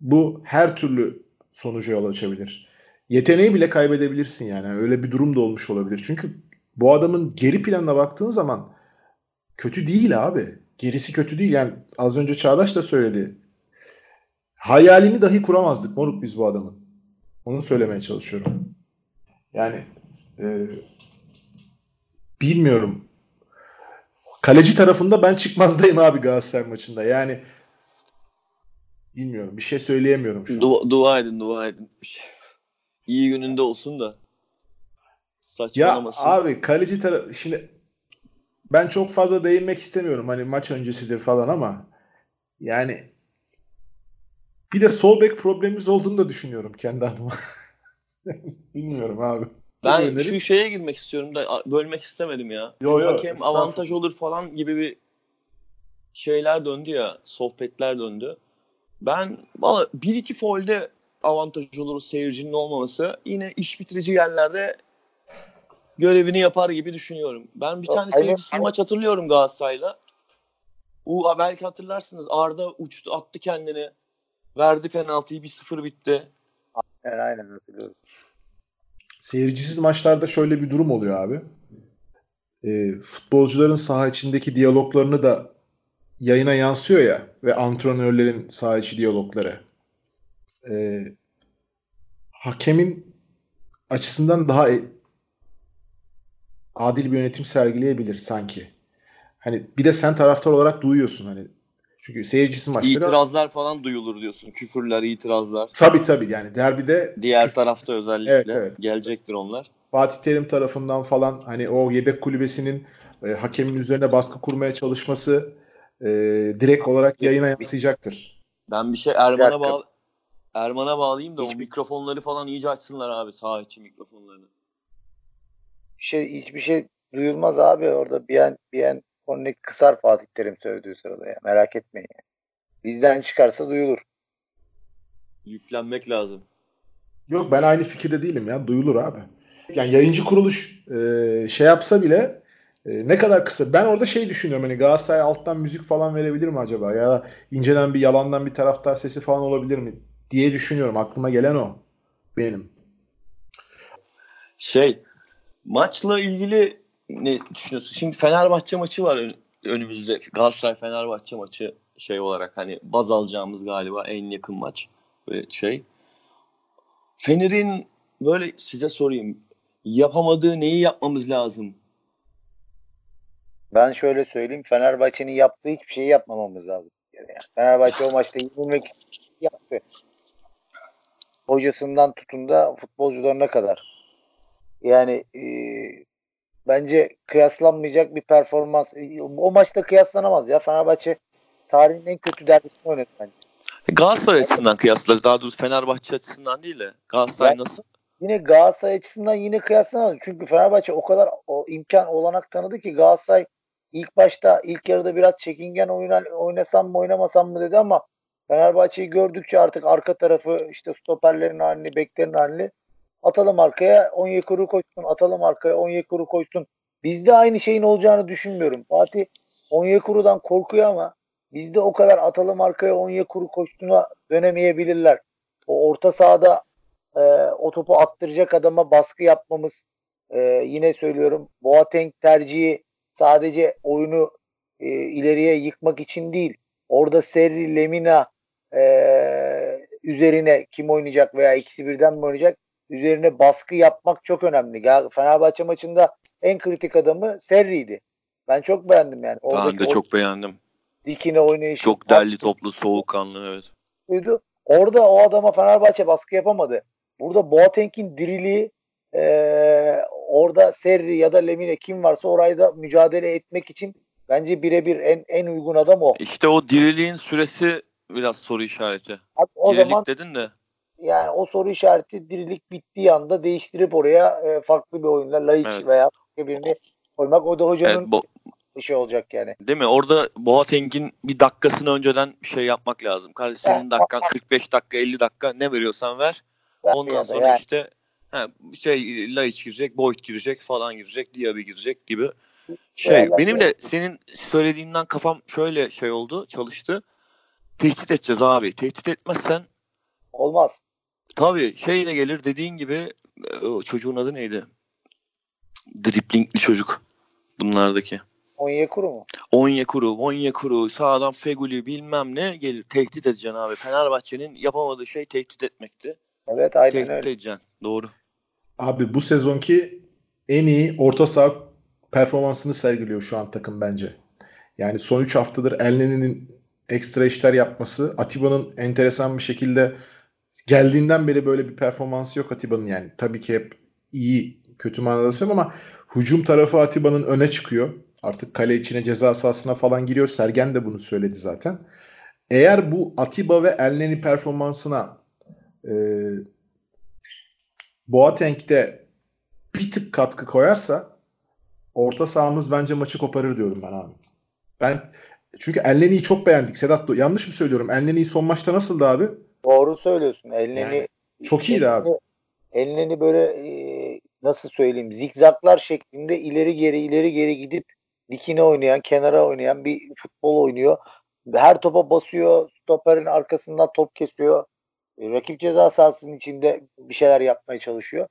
Bu her türlü sonuca yol açabilir. Yeteneği bile kaybedebilirsin yani. Öyle bir durum da olmuş olabilir. Çünkü bu adamın geri planına baktığın zaman kötü değil abi. Gerisi kötü değil. Yani az önce Çağdaş da söyledi. Hayalini dahi kuramazdık moruk biz bu adamın. Onu söylemeye çalışıyorum. Yani e, bilmiyorum. Kaleci tarafında ben çıkmazdayım abi Galatasaray maçında. Yani bilmiyorum. Bir şey söyleyemiyorum şu an. Dua, dua edin dua edin. İyi gününde olsun da. Ya Saçmalamasın. abi kaleci tarafı şimdi ben çok fazla değinmek istemiyorum hani maç öncesidir falan ama yani bir de sol bek problemimiz olduğunu da düşünüyorum kendi adıma. Bilmiyorum abi. Ben önerin? şu şeye girmek istiyorum da bölmek istemedim ya. Yo, yo, Hakem avantaj olur falan gibi bir şeyler döndü ya. Sohbetler döndü. Ben valla bir iki folde avantaj olur seyircinin olmaması. Yine iş bitirici yerlerde görevini yapar gibi düşünüyorum. Ben bir tane aynen, aynen. maç hatırlıyorum Galatasaray'la. U belki hatırlarsınız. Arda uçtu attı kendini. Verdi penaltıyı 1-0 bitti. Yani aynen hatırlıyorum. Seyircisiz maçlarda şöyle bir durum oluyor abi. Ee, futbolcuların saha içindeki diyaloglarını da yayına yansıyor ya ve antrenörlerin saha içi diyalogları. Ee, hakemin açısından daha e- adil bir yönetim sergileyebilir sanki. Hani bir de sen taraftar olarak duyuyorsun hani. Çünkü seyircisiz maçları İtirazlar falan duyulur diyorsun. Küfürler, itirazlar. tabii tabii yani derbide Diğer tarafta özellikle Evet, evet. gelecektir onlar. Fatih Terim tarafından falan hani o yedek kulübesinin e, hakemin üzerine baskı kurmaya çalışması e, direkt olarak yayına yansıyacaktır. Ben bir şey Erman'a dakika. bağ Erman'a bağlayayım da o Hiçbir- mikrofonları falan iyice açsınlar abi sağ içi mikrofonlarını. Şey, hiçbir şey duyulmaz abi orada bir an, bir an Kornek kısar Fatih Terim söylediği sırada ya. Merak etmeyin. Yani. Bizden çıkarsa duyulur. Yüklenmek lazım. Yok ben aynı fikirde değilim ya duyulur abi. Yani yayıncı kuruluş e, şey yapsa bile e, ne kadar kısa. Ben orada şey düşünüyorum hani Galatasaray alttan müzik falan verebilir mi acaba? Ya da inceden bir yalandan bir taraftar sesi falan olabilir mi diye düşünüyorum. Aklıma gelen o benim. Şey maçla ilgili ne düşünüyorsun? Şimdi Fenerbahçe maçı var ön- önümüzde. Galatasaray Fenerbahçe maçı şey olarak hani baz alacağımız galiba en yakın maç böyle şey. Fener'in böyle size sorayım yapamadığı neyi yapmamız lazım? Ben şöyle söyleyeyim. Fenerbahçe'nin yaptığı hiçbir şeyi yapmamamız lazım. Yani Fenerbahçe o maçta yenilmek yaptı. Hocasından tutun da futbolcularına kadar. Yani e, bence kıyaslanmayacak bir performans. E, O maçta kıyaslanamaz ya. Fenerbahçe tarihin en kötü derbisini oynadı bence. Galatasaray açısından kıyasla daha doğrusu Fenerbahçe açısından değil de Galatasaray Ben- nasıl? Yine Galatasaray açısından yine kıyaslanamaz. Çünkü Fenerbahçe o kadar o imkan olanak tanıdı ki Galatasaray ilk başta ilk yarıda biraz çekingen oyna, oynasam mı oynamasam mı dedi ama Fenerbahçe'yi gördükçe artık arka tarafı işte stoperlerin halini, beklerin halini atalım arkaya Onyekuru koşsun, atalım arkaya Onyekuru koşsun. Bizde aynı şeyin olacağını düşünmüyorum. Fatih Onyekuru'dan korkuyor ama bizde o kadar atalım arkaya Onyekuru koştuğuna dönemeyebilirler. O orta sahada e, o topu attıracak adama baskı yapmamız e, yine söylüyorum Boateng tercihi sadece oyunu e, ileriye yıkmak için değil. Orada Serri, Lemina e, üzerine kim oynayacak veya ikisi birden mi oynayacak üzerine baskı yapmak çok önemli. Gal- Fenerbahçe maçında en kritik adamı Serri'ydi. Ben çok beğendim yani. Ben Oradaki de o çok beğendim. dikine oynayışı. Çok derli toplu soğukkanlı evet. buydu. Orada o adama Fenerbahçe baskı yapamadı. Burada Boateng'in diriliği eee, orada Serri ya da Lemine kim varsa orayı da mücadele etmek için bence birebir en en uygun adam o. İşte o diriliğin süresi biraz soru işareti. Abi o Dirilik zaman dedin de. Yani o soru işareti dirilik bittiği anda değiştirip oraya e, farklı bir oyunla Laiç Evet. veya başka birini koymak o da hocanın Evet, bo- işi olacak yani. değil mi? Orada Boateng'in bir dakikasını önceden şey yapmak lazım. Kardeşim senin dakika 45 dakika 50 dakika ne veriyorsan ver. Ondan Yani sonra yani işte ha, şey Laiç girecek, Boyd girecek falan girecek, Diaby girecek gibi şey. Yani- Benim de senin söylediğinden kafam şöyle şey oldu, çalıştı. Tehdit edeceğiz abi. Tehdit etmezsen olmaz. Tabii şey de gelir dediğin gibi e, o çocuğun adı neydi? Driplingli çocuk bunlardaki. Onyekuru mu? Onyekuru, Onyekuru, sağdan Feguli bilmem ne gelir. Tehdit edeceksin abi. Fenerbahçe'nin yapamadığı şey tehdit etmekti. Evet aynen Tehdit öyle. edeceksin. Doğru. Abi bu sezonki en iyi orta saha performansını sergiliyor şu an takım bence. Yani son 3 haftadır Elneny'nin ekstra işler yapması, Atiba'nın enteresan bir şekilde geldiğinden beri böyle bir performansı yok Atiba'nın yani. Tabii ki hep iyi, kötü manada söylüyorum ama hücum tarafı Atiba'nın öne çıkıyor. Artık kale içine ceza sahasına falan giriyor. Sergen de bunu söyledi zaten. Eğer bu Atiba ve Elneny performansına e, Boateng de bir tık katkı koyarsa orta sahamız bence maçı koparır diyorum ben abi. Ben çünkü Elneny'yi çok beğendik Sedat. Yanlış mı söylüyorum? Elneny son maçta nasıldı abi? Doğru söylüyorsun. Elneni Yani çok iyiydi abi. Elneni böyle e, nasıl söyleyeyim zigzaklar şeklinde ileri geri ileri geri gidip dikine oynayan, kenara oynayan bir futbol oynuyor. Her topa basıyor, stoperin arkasından top kesiyor. E, rakip ceza sahasının içinde bir şeyler yapmaya çalışıyor.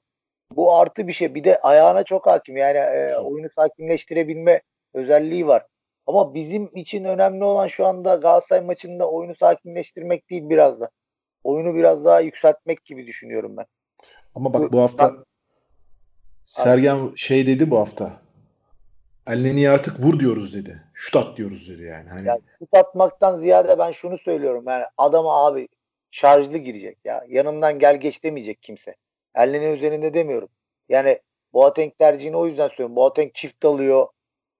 Bu artı bir şey. Bir de ayağına çok hakim. Yani e, oyunu sakinleştirebilme özelliği var. Ama bizim için önemli olan şu anda Galatasaray maçında oyunu sakinleştirmek değil biraz da. Oyunu biraz daha yükseltmek gibi düşünüyorum ben. Ama bak bu hafta Sergen şey dedi bu hafta. Elneny'ye artık vur diyoruz dedi. Şut at diyoruz dedi yani. Hani Yani şut atmaktan ziyade ben şunu söylüyorum. Yani adama abi şarjlı girecek ya. Yanından gel geç demeyecek kimse. Elinin üzerinde demiyorum. Yani Boateng tercihini o yüzden söylüyorum. Boateng çift alıyor.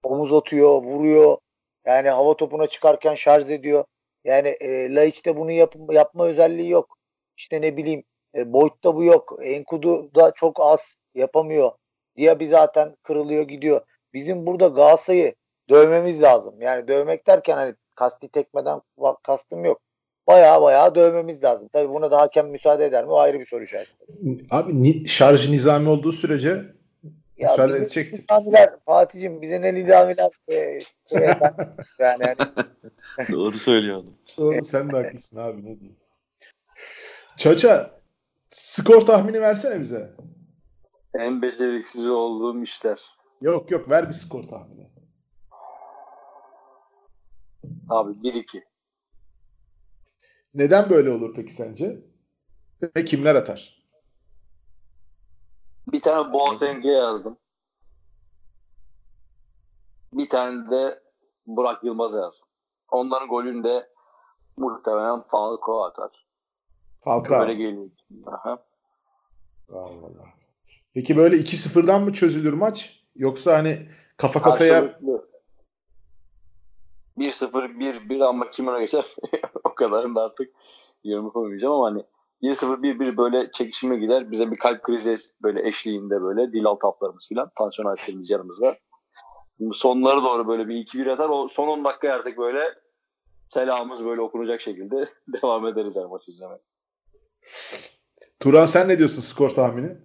Omuz atıyor, vuruyor. Yani hava topuna çıkarken şarj ediyor. Yani e, Laiç'te bunu yap, yapma özelliği yok. İşte ne bileyim e, Boyd'da bu yok. Enkudu da çok az yapamıyor. Diaby zaten kırılıyor gidiyor. Bizim burada Galatasaray'ı dövmemiz lazım. Yani dövmek derken hani kasti tekmeden kastım yok. Baya baya dövmemiz lazım. Tabii buna da hakem müsaade eder mi? O ayrı bir soru işareti. abi ni, şarj nizami olduğu sürece Ya müsaade. Nidamiler, Fatih'cim bize ne nidamiler e, şey efendim, yani, yani Doğru söylüyorsun. Doğru sen de haklısın abi ne diyeyim. Çaça skor tahmini versene bize. En beceriksiz olduğum işler. Yok yok ver bir skor tahmini. Abi 1-2. Neden böyle olur peki sence? Ve kimler atar? Bir tane Boateng'e yazdım. Bir tane de Burak Yılmaz'a yazdım. Onların golünü de muhtemelen Falcao atar. Falcao. Böyle geliyor. Aha. Vallahi. Peki böyle 2-0'dan mı çözülür maç? Yoksa hani kafa kafaya Karşılıklı. 1-0, 1-1 ama kim öne geçer? o kadarını da artık yorum yapamayacağım ama hani 1-0, 1-1 böyle çekişime gider. Bize bir kalp krizi böyle eşliğinde böyle dil altı haplarımız filan. Tansiyon aletlerimiz yanımızda. Sonlara doğru böyle bir 2-1 atar. O son 10 dakika artık böyle selamımız böyle okunacak şekilde devam ederiz her maç izlemeye. Turan sen ne diyorsun skor tahmini?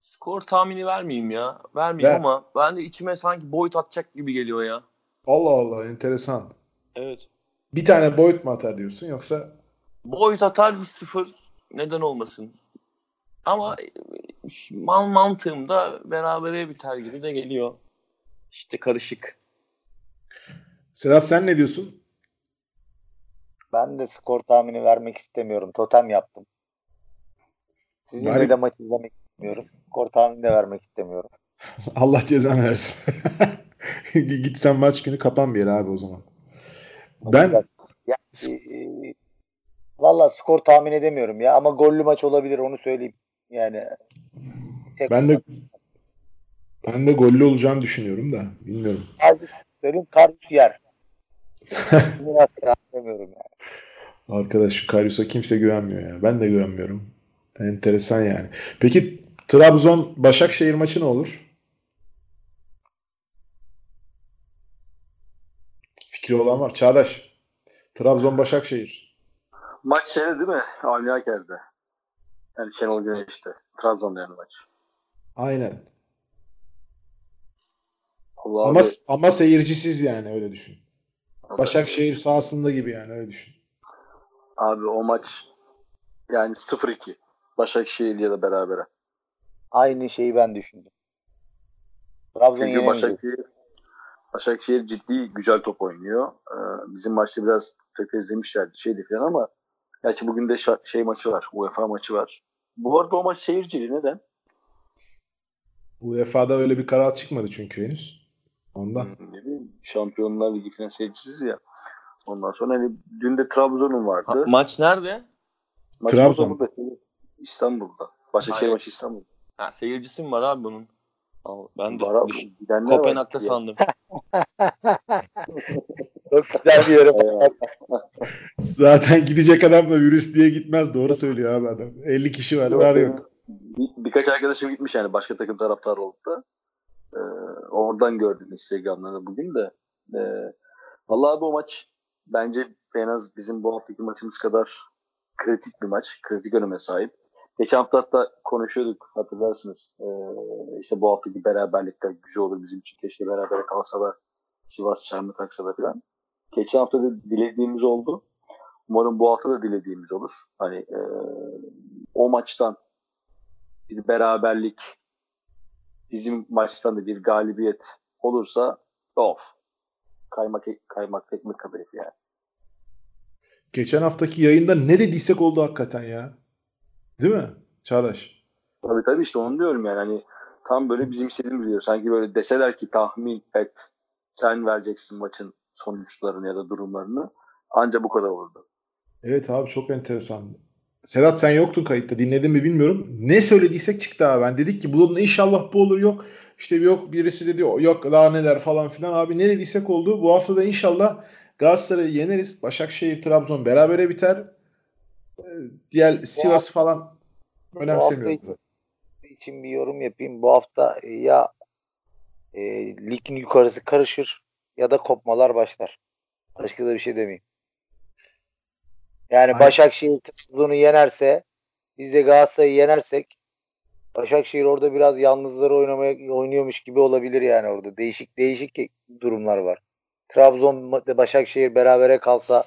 Skor tahmini vermeyeyim ya. Vermeyeyim Ver. ama ben de içime sanki boyut atacak gibi geliyor ya. Allah Allah enteresan. Evet. Bir tane boyut mu atar diyorsun yoksa Boyut atar bir sıfır. Neden olmasın? Ama man mantığımda berabere biter gibi de geliyor. İşte karışık. Sedat sen ne diyorsun? ben de skor tahmini vermek istemiyorum. Totem yaptım. Sizinle Bari- de maç izlemek istemiyorum. Skor tahmini de vermek istemiyorum. Allah cezanı versin. Git sen maç günü kapan bir yere abi o zaman. Ben Ya, e, Valla skor tahmin edemiyorum ya ama gollü maç olabilir onu söyleyeyim. Yani tek ben de Ben de gollü olacağını düşünüyorum da bilmiyorum. Söyleyeyim Karius yer. Yani. Arkadaş şu Karius'a kimse güvenmiyor ya. Ben de güvenmiyorum. Enteresan yani. Peki Trabzon Başakşehir maçı ne olur? Fikri olan var. Çağdaş. Trabzon Başakşehir. Maç şeyde değil mi? Avni Aker'de. Yani Şenol Güneş'te. Trabzon'da yani maç. Aynen. Allah Ama abi, ama seyircisiz yani öyle düşün. Başakşehir sahasında gibi yani öyle düşün. abi o maç yani 0-2. Başakşehir ya da berabere. Aynı şeyi ben düşündüm. Trabzon Çünkü. Başakşehir Başakşehir ciddi güzel top oynuyor. Ee, bizim maçta biraz tökezlemişlerdi şeydi falan ama gerçi bugün de şey maçı var. UEFA maçı var. Bu arada o maç seyircili. Neden? UEFA'da öyle bir karar çıkmadı çünkü henüz. Ondan. Hmm, ne bileyim, Şampiyonlar Ligi falan seyircisiz ya. Ondan sonra hani dün de Trabzon'un Ha, vardı. maç nerede? Maç Trabzon. burada, burada, İstanbul'da. Başakşehir maçı İstanbul'da. Ha, seyircisi mi var abi bunun? Ben de Var abi, düş-. Kopenhag'da sandım. Çok güzel bir yere. Zaten gidecek adam da virüs diye gitmez. Doğru söylüyor abi adam. 50 kişi var. Var yok. Bir, birkaç arkadaşım gitmiş yani başka takım taraftarı olup da. Ee, oradan gördüm Instagram'da da bugün de. Ee, vallahi bu maç bence en az bizim bu haftaki maçımız kadar kritik bir maç. Kritik öneme sahip. Geçen hafta hatta konuşuyorduk hatırlarsınız. Ee, işte bu haftaki beraberlikler güzel olur bizim için. Keşke beraber kalsa da Sivas çarmı taksa da falan. Geçen hafta da dilediğimiz oldu. Umarım bu hafta da dilediğimiz olur. Hani e, o maçtan bir beraberlik bizim maçtan da bir galibiyet olursa of kaymak kaymak ekmek kadayıf yani. Geçen haftaki yayında ne dediysek oldu hakikaten ya. Değil mi? Çağdaş. Tabii tabii işte onu diyorum yani hani tam böyle bizim istediğimiz diyor. Sanki böyle deseler ki tahmin et sen vereceksin maçın sonuçlarını ya da durumlarını anca bu kadar olurdu. Evet abi çok enteresan. Sedat sen yoktun kayıtta. Dinledin mi bilmiyorum. Ne söylediysek çıktı abi. Ben dedik ki bunun inşallah bu olur yok. İşte yok birisi dedi yok daha neler falan filan abi ne dediysek oldu. Bu hafta da inşallah Galatasaray'ı yeneriz. Başakşehir, Trabzon berabere biter. Ee, Diğer Sivas falan önemsemiyoruz. hafta için bir yorum yapayım. Bu hafta e, ya e, ligin yukarısı karışır ya da kopmalar başlar. Başka da bir şey demeyeyim. Yani Aynen. Başakşehir Trabzon'u yenerse biz de Galatasaray'ı yenersek Başakşehir orada biraz yalnızları oynamaya oynuyormuş gibi olabilir yani orada. Değişik değişik durumlar var. Trabzon Başakşehir berabere kalsa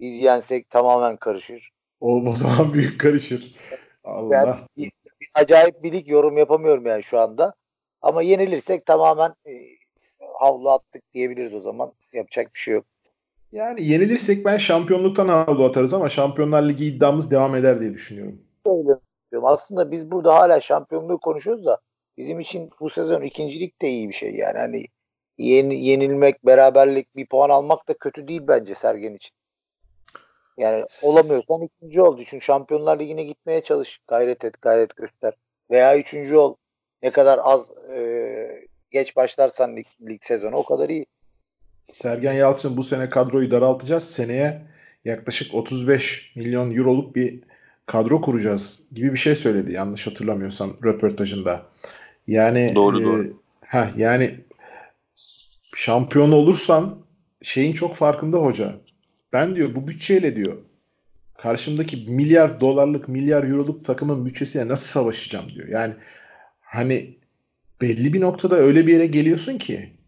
biz yensek tamamen karışır. O, o zaman büyük karışır. Allah. Ben bir, bir acayip bir lig yorum yapamıyorum yani şu anda. Ama yenilirsek tamamen e, havlu attık diyebiliriz o zaman. Yapacak bir şey yok. Yani yenilirsek ben şampiyonluktan havlu atarız ama Şampiyonlar Ligi iddiamız devam eder diye düşünüyorum. Öyle. Aslında biz burada hala şampiyonluğu konuşuyoruz da bizim için bu sezon ikincilik de iyi bir şey. Yani hani yeni, yenilmek, beraberlik, bir puan almak da kötü değil bence Sergen için. Yani olamıyorsan ikinci ol. Düşün Şampiyonlar Ligi'ne gitmeye çalış. Gayret et, gayret göster. Veya üçüncü ol. Ne kadar az e, geç başlarsan lig, lig sezonu o kadar iyi. Sergen Yalçın bu sene kadroyu daraltacağız. Seneye yaklaşık 35 milyon euroluk bir kadro kuracağız gibi bir şey söyledi yanlış hatırlamıyorsam röportajında. Yani Doğru, e, doğru. heh, yani şampiyon olursan şeyin çok farkında hoca. Ben diyor bu bütçeyle diyor karşımdaki milyar dolarlık milyar euroluk takımın bütçesiyle nasıl savaşacağım diyor. Yani hani belli bir noktada öyle bir yere geliyorsun ki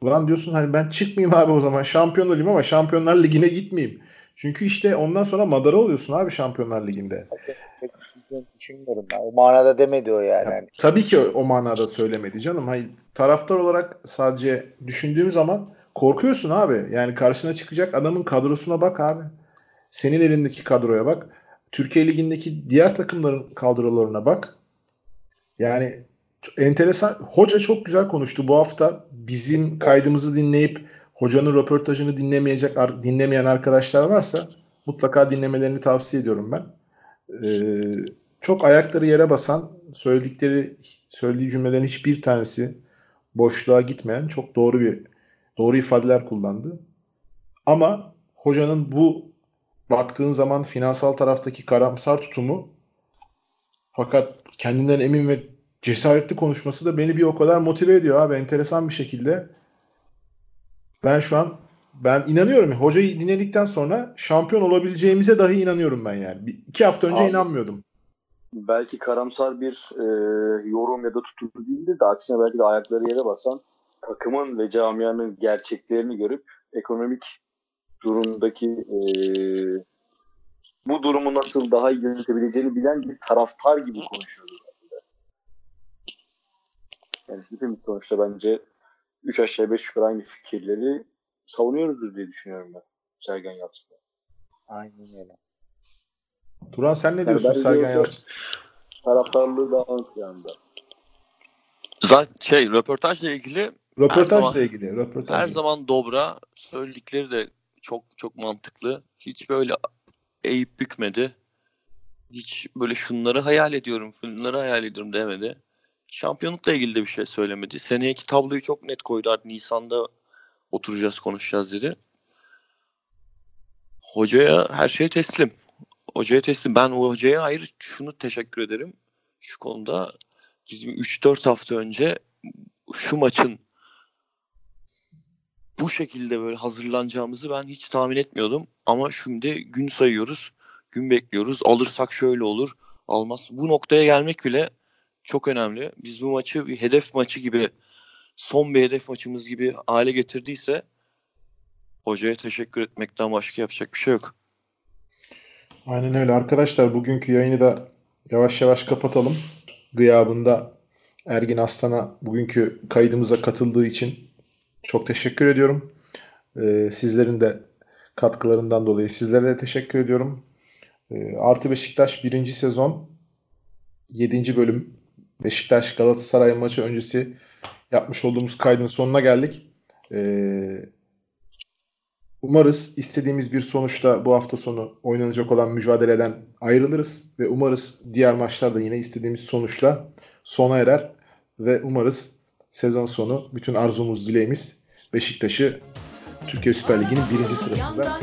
Ulan diyorsun hani ben çıkmayayım abi o zaman şampiyon olayım ama Şampiyonlar Ligi'ne gitmeyeyim. Çünkü işte ondan sonra madara oluyorsun abi Şampiyonlar Ligi'nde. Düşünmüyorum ben. O manada demedi o yani. Hani Tabii ki o manada söylemedi canım. Hayır, taraftar olarak sadece düşündüğüm zaman korkuyorsun abi. Yani karşına çıkacak adamın kadrosuna bak abi. Senin elindeki kadroya bak. Türkiye Ligi'ndeki diğer takımların kadrolarına bak. Yani enteresan. Hoca çok güzel konuştu bu hafta. Bizim kaydımızı dinleyip hocanın röportajını dinlemeyecek dinlemeyen arkadaşlar varsa mutlaka dinlemelerini tavsiye ediyorum ben. Ee, çok ayakları yere basan, söyledikleri söylediği cümlelerin hiçbir tanesi boşluğa gitmeyen çok doğru bir doğru ifadeler kullandı. Ama hocanın bu baktığın zaman finansal taraftaki karamsar tutumu fakat kendinden emin ve cesaretli konuşması da beni bir o kadar motive ediyor abi enteresan bir şekilde. Ben şu an ben inanıyorum. Hocayı dinledikten sonra şampiyon olabileceğimize dahi inanıyorum ben yani. Bir, iki hafta önce Abi, inanmıyordum. Belki karamsar bir e, yorum ya da tutum değildi de aksine belki de ayakları yere basan takımın ve camianın gerçeklerini görüp ekonomik durumdaki e, bu durumu nasıl daha iyi yönetebileceğini bilen bir taraftar gibi konuşuyordu. Yani hepimiz sonuçta bence 3 aşağı 5 yukarı aynı fikirleri savunuyoruzdur diye düşünüyorum ben. Sergen Yalçın'da. Aynen öyle. Turan sen ne Yani diyorsun Sergen Yalçın? Taraftarlığı daha ön planda. Zaten şey röportajla ilgili Röportajla zaman- ilgili. Röportaj. her zaman dobra. Söyledikleri de çok çok mantıklı. Hiç böyle eğip bükmedi. Hiç böyle şunları hayal ediyorum, şunları hayal ediyorum demedi. Şampiyonlukla ilgili de bir şey söylemedi. Seneyeki tabloyu çok net koydu. Artık Nisan'da oturacağız, konuşacağız dedi. Hocaya her şey teslim. Hocaya teslim. Ben o hocaya ayrı şunu teşekkür ederim. Şu konuda bizim 3-4 hafta önce şu maçın bu şekilde böyle hazırlanacağımızı ben hiç tahmin etmiyordum. Ama şimdi gün sayıyoruz, gün bekliyoruz. Alırsak şöyle olur, almaz. Bu noktaya gelmek bile çok önemli. Biz bu maçı bir hedef maçı gibi, son bir hedef maçımız gibi hale getirdiyse hocaya teşekkür etmekten başka yapacak bir şey yok. Aynen öyle. Arkadaşlar bugünkü yayını da yavaş yavaş kapatalım. Gıyabında Ergin Aslan'a bugünkü kaydımıza katıldığı için çok teşekkür ediyorum. Ee, sizlerin de katkılarından dolayı sizlere de teşekkür ediyorum. Ee, Artı Beşiktaş birinci sezon 7. bölüm Beşiktaş Galatasaray maçı öncesi yapmış olduğumuz kaydın sonuna geldik. Ee, Umarız istediğimiz bir sonuçla bu hafta sonu oynanacak olan mücadeleden ayrılırız ve umarız diğer maçlar da yine istediğimiz sonuçla sona erer ve umarız sezon sonu bütün arzumuz dileğimiz Beşiktaş'ı Türkiye Süper Ligi'nin birinci sırasında